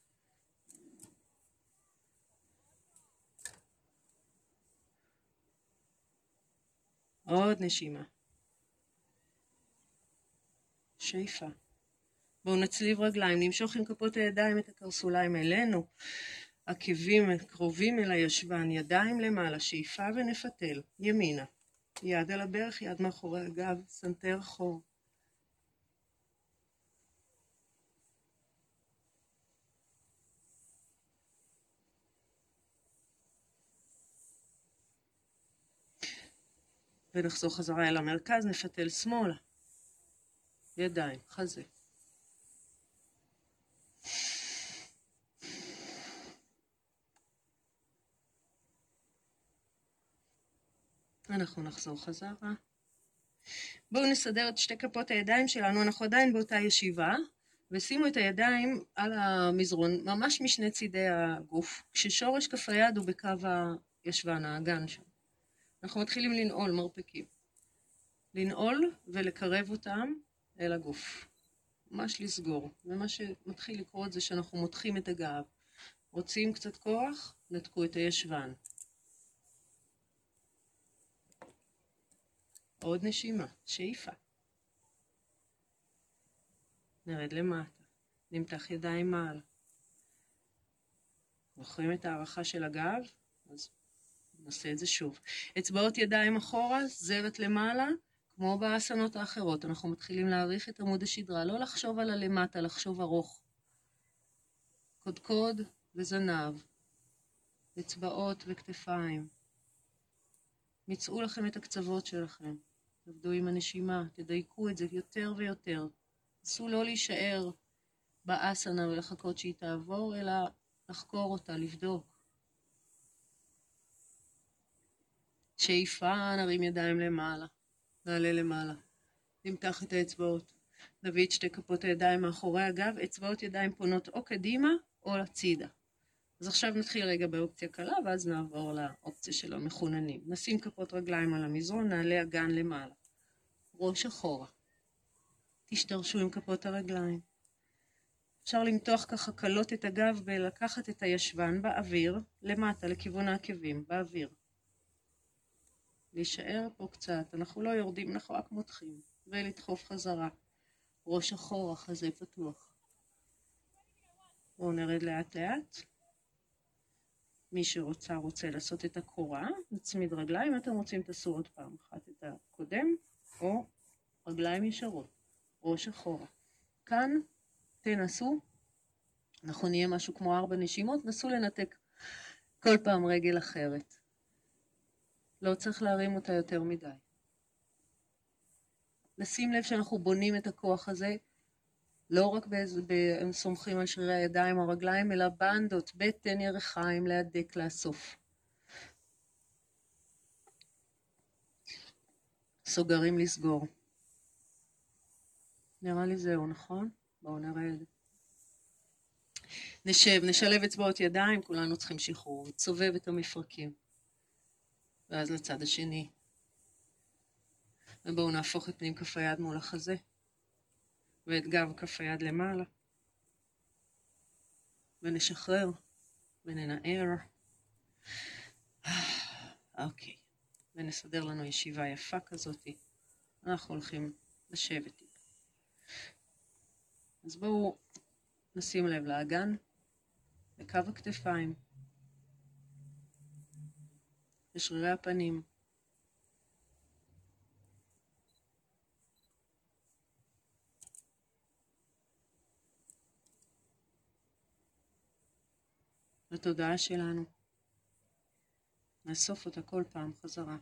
עוד נשימה. שאיפה. בואו נצליב רגליים, נמשוך עם כפות הידיים את הקרסוליים אלינו. עקבים קרובים אל הישבן, ידיים למעלה, שאיפה ונפתל, ימינה. יד על הברך, יד מאחורי הגב, סנטר אחורה. ונחזור חזרה אל המרכז, נפתל שמאלה. ידיים, חזה. אנחנו נחזור חזרה. בואו נסדר את שתי כפות הידיים שלנו, אנחנו עדיין באותה ישיבה, ושימו את הידיים על המזרון, ממש משני צידי הגוף, כששורש כף היד הוא בקו הישבן, האגן שם. אנחנו מתחילים לנעול מרפקים. לנעול ולקרב אותם אל הגוף. ממש לסגור. ומה שמתחיל לקרות זה שאנחנו מותחים את הגב. רוצים קצת כוח? נתקו את הישבן. עוד נשימה, שאיפה. נרד למטה, נמתח ידיים מעלה. זוכרים את ההערכה של הגב? אז נעשה את זה שוב. אצבעות ידיים אחורה, זרת למעלה, כמו באסנות האחרות. אנחנו מתחילים להעריך את עמוד השדרה, לא לחשוב על הלמטה, לחשוב ארוך. קודקוד וזנב, אצבעות וכתפיים. מצאו לכם את הקצוות שלכם. תעבדו עם הנשימה, תדייקו את זה יותר ויותר. נסו לא להישאר באסנה ולחכות שהיא תעבור, אלא לחקור אותה, לבדוק. שאיפה, נרים ידיים למעלה, נעלה למעלה. נמתח את האצבעות. נביא את שתי כפות הידיים מאחורי הגב, אצבעות ידיים פונות או קדימה או לצידה. אז עכשיו נתחיל רגע באופציה קלה, ואז נעבור לאופציה של המחוננים. נשים כפות רגליים על המזרון, נעלה אגן למעלה. ראש אחורה. תשתרשו עם כפות הרגליים. אפשר למתוח ככה קלות את הגב ולקחת את הישבן באוויר, למטה, לכיוון העקבים, באוויר. להישאר פה קצת, אנחנו לא יורדים, אנחנו רק מותחים, ולדחוף חזרה. ראש אחורה, חזה פתוח. בואו נרד לאט לאט. מי שרוצה רוצה לעשות את הקורה, נצמיד רגליים, אתם רוצים תעשו עוד פעם אחת את הקודם, או רגליים ישרות, ראש אחורה. כאן תנסו, אנחנו נהיה משהו כמו ארבע נשימות, נסו לנתק כל פעם רגל אחרת. לא צריך להרים אותה יותר מדי. לשים לב שאנחנו בונים את הכוח הזה לא רק הם סומכים על שרירי הידיים או הרגליים, אלא בנדות, בטן, ירחיים, להדק, לאסוף. סוגרים לסגור. נראה לי זהו, נכון? בואו נרד. נשב, נשלב אצבעות ידיים, כולנו צריכים שחרור. צובב את המפרקים. ואז לצד השני. ובואו נהפוך את פנים כף היד מול החזה. ואת גב כף היד למעלה. ונשחרר וננער. אוקיי, ונסדר לנו ישיבה יפה כזאת. אנחנו הולכים לשבת. אז בואו נשים לב לאגן, לקו הכתפיים, לשרירי הפנים. לתודעה שלנו. נאסוף אותה כל פעם חזרה.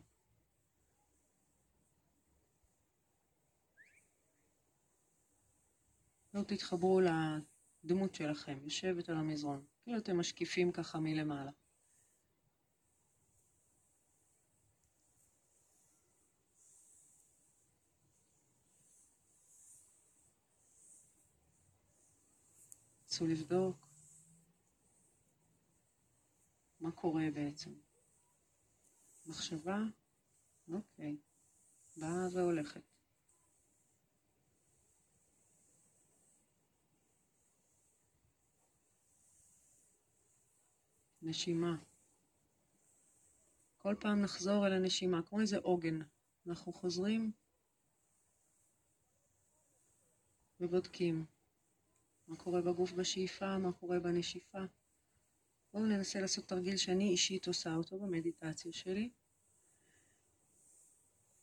לא תתחברו לדמות שלכם, יושבת על המזרון, כאילו אתם משקיפים ככה מלמעלה. נסו לבדוק מה קורה בעצם? מחשבה, אוקיי, באה והולכת. נשימה. כל פעם נחזור אל הנשימה, כמו איזה עוגן. אנחנו חוזרים ובודקים מה קורה בגוף בשאיפה, מה קורה בנשיפה. בואו ננסה לעשות תרגיל שאני אישית עושה אותו במדיטציה שלי.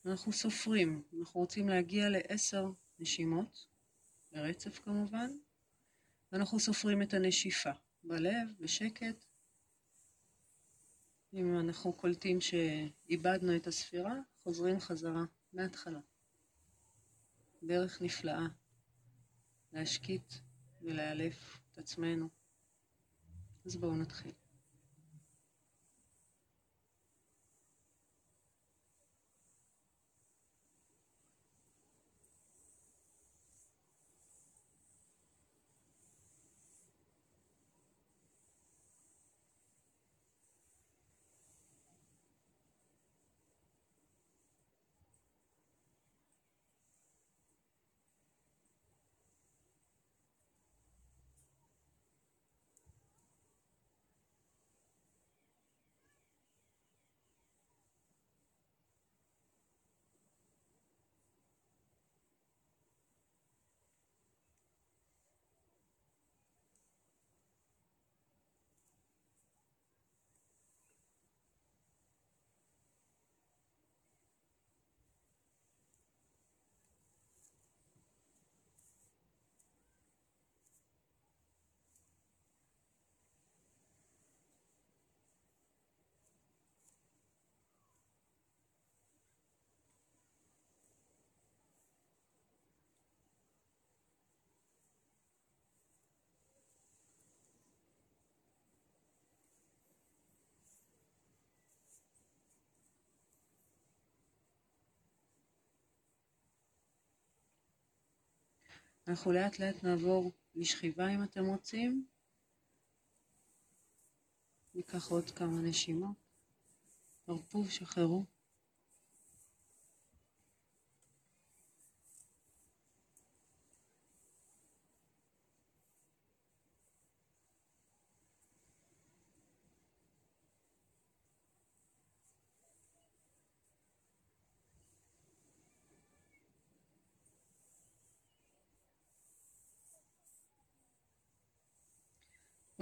אנחנו סופרים, אנחנו רוצים להגיע לעשר נשימות, ברצף כמובן, ואנחנו סופרים את הנשיפה, בלב, בשקט. אם אנחנו קולטים שאיבדנו את הספירה, חוזרים חזרה מההתחלה. דרך נפלאה להשקיט ולאלף את עצמנו. אז בואו נתחיל. אנחנו לאט לאט נעבור לשכיבה אם אתם רוצים. ניקח עוד כמה נשימות. תרפו, שחררו.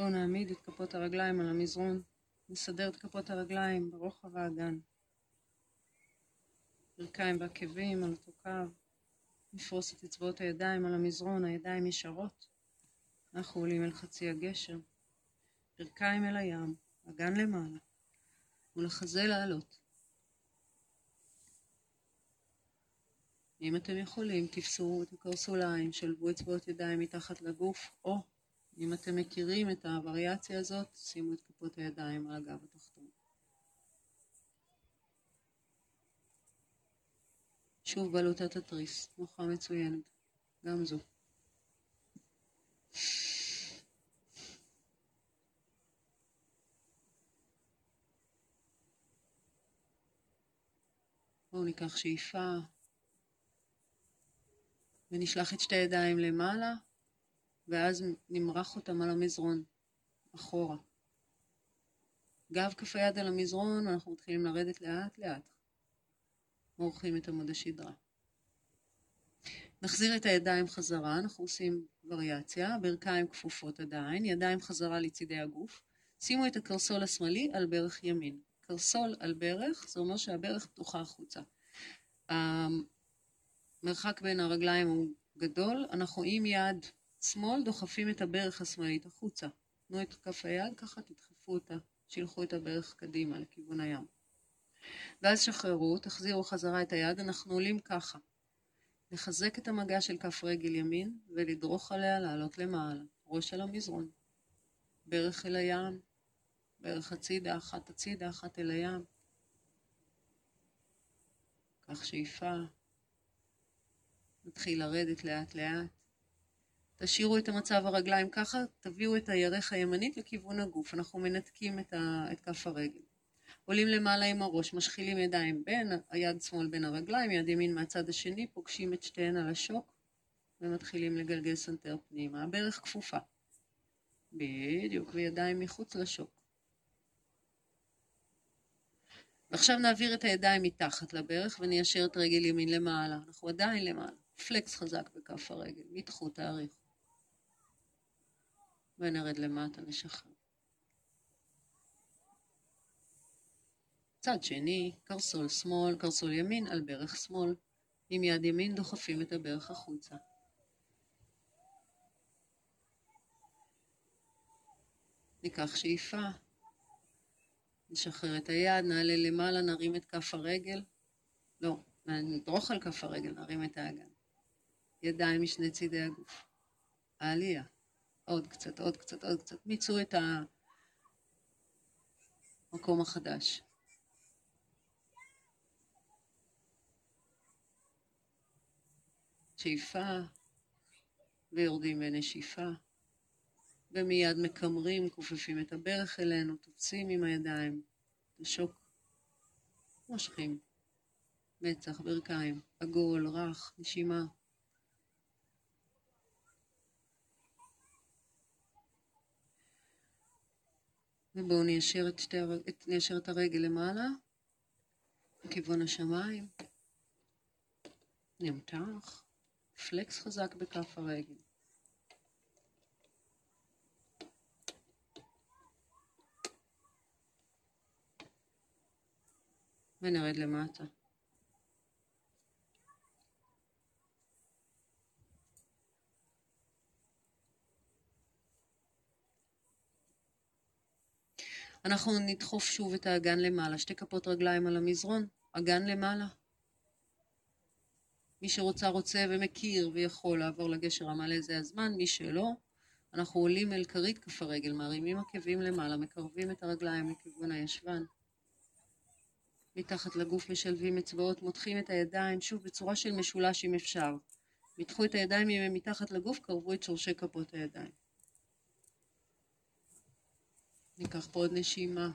בואו נעמיד את כפות הרגליים על המזרון, נסדר את כפות הרגליים ברוחב האגן. ברכיים בעקבים על אותו קו, נפרוס את אצבעות הידיים על המזרון, הידיים ישרות. אנחנו עולים אל חצי הגשר, ברכיים אל הים, אגן למעלה, ולחזה לעלות. אם אתם יכולים, תפסו את הקרסוליים, שלבו אצבעות ידיים מתחת לגוף, או אם אתם מכירים את הווריאציה הזאת, שימו את כפות הידיים על הגב התחתון. שוב בלוטת התריס, מוחה מצוינת, גם זו. בואו ניקח שאיפה ונשלח את שתי הידיים למעלה ואז נמרח אותם על המזרון, אחורה. גב כף היד על המזרון, אנחנו מתחילים לרדת לאט לאט. מורחים את עמוד השדרה. נחזיר את הידיים חזרה, אנחנו עושים וריאציה, ברכיים כפופות עדיין, ידיים חזרה לצידי הגוף. שימו את הקרסול השמאלי על ברך ימין. קרסול על ברך, זה אומר שהברך פתוחה החוצה. המרחק בין הרגליים הוא גדול, אנחנו עם יד שמאל דוחפים את הברך השמאלית החוצה. תנו את כף היד, ככה תדחפו אותה, שילחו את הברך קדימה לכיוון הים. ואז שחררו, תחזירו חזרה את היד, אנחנו עולים ככה. לחזק את המגע של כף רגל ימין ולדרוך עליה לעלות למעלה, ראש על המזרון. ברך אל הים, ברך הצידה, אחת הצידה, אחת אל הים. קח שאיפה, נתחיל לרדת לאט לאט. תשאירו את המצב הרגליים ככה, תביאו את הירך הימנית לכיוון הגוף. אנחנו מנתקים את, ה, את כף הרגל. עולים למעלה עם הראש, משחילים ידיים בין, היד שמאל בין הרגליים, יד ימין מהצד השני, פוגשים את שתיהן על השוק ומתחילים לגלגל סנטר פנימה. הברך כפופה. בדיוק, וידיים מחוץ לשוק. ועכשיו נעביר את הידיים מתחת לברך וניישר את רגל ימין למעלה. אנחנו עדיין למעלה. פלקס חזק בכף הרגל. מתחו, תאריכו. ונרד למטה, נשחרר. צד שני, קרסול שמאל, קרסול ימין על ברך שמאל. עם יד ימין דוחפים את הברך החוצה. ניקח שאיפה, נשחרר את היד, נעלה למעלה, נרים את כף הרגל. לא, נדרוך על כף הרגל, נרים את האגן. ידיים משני צידי הגוף. העלייה. עוד קצת, עוד קצת, עוד קצת. מיצו את המקום החדש. שאיפה, ויורדים בנשיפה, ומיד מקמרים, כופפים את הברך אלינו, תופסים עם הידיים, לשוק, מושכים, מצח, ברכיים, עגול, רך, נשימה. ובואו ניישר את, שתי, את, ניישר את הרגל למעלה, לכיוון השמיים. נמתח, פלקס חזק בכף הרגל. ונרד למטה. אנחנו נדחוף שוב את האגן למעלה, שתי כפות רגליים על המזרון, אגן למעלה. מי שרוצה רוצה ומכיר ויכול לעבור לגשר המלא זה הזמן, מי שלא, אנחנו עולים אל כרית כף הרגל, מרימים עקבים למעלה, מקרבים את הרגליים לכיוון הישבן. מתחת לגוף משלבים אצבעות, מותחים את הידיים, שוב בצורה של משולש אם אפשר. מתחו את הידיים אם הם מתחת לגוף, קרבו את שורשי כפות הידיים. ניקח פה עוד נשימה.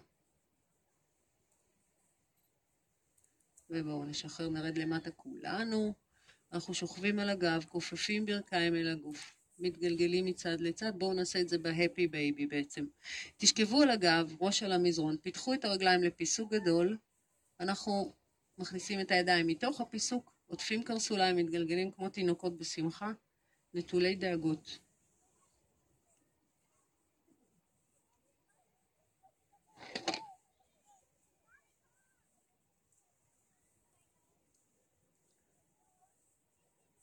ובואו נשחרר, נרד למטה כולנו. אנחנו שוכבים על הגב, כופפים ברכיים אל הגוף, מתגלגלים מצד לצד. בואו נעשה את זה ב happy baby בעצם. תשכבו על הגב, ראש על המזרון, פתחו את הרגליים לפיסוק גדול. אנחנו מכניסים את הידיים מתוך הפיסוק, עוטפים קרסוליים, מתגלגלים כמו תינוקות בשמחה, נטולי דאגות.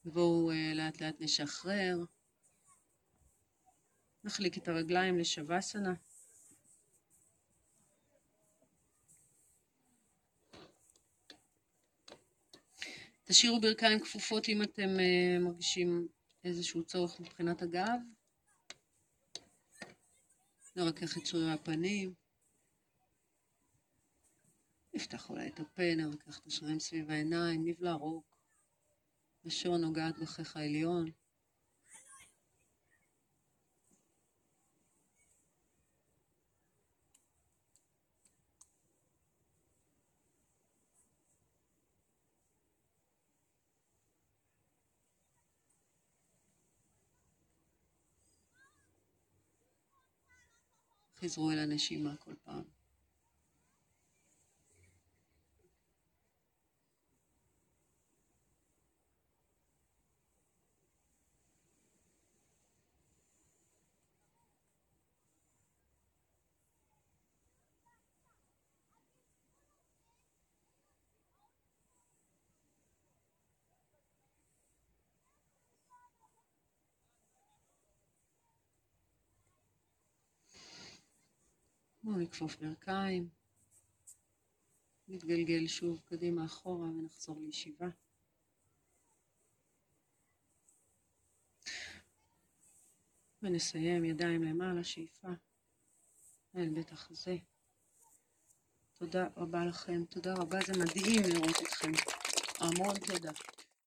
בואו uh, לאט לאט נשחרר. נחליק את הרגליים לשווסנה. תשאירו ברכיים כפופות אם אתם uh, מרגישים איזשהו צורך מבחינת הגב. נרכך את שרירי הפנים. נפתח אולי את הפה, נרכך את השרירים סביב העיניים, נבלע רוק. לשון נוגעת בכך העליון. חזרו אל הנשימה כל פעם. בואו נכפוף ברכיים, נתגלגל שוב קדימה אחורה ונחזור לישיבה. ונסיים ידיים למעלה, שאיפה אל בית החזה. תודה רבה לכם, תודה רבה, זה מדהים לראות אתכם. המון תודה.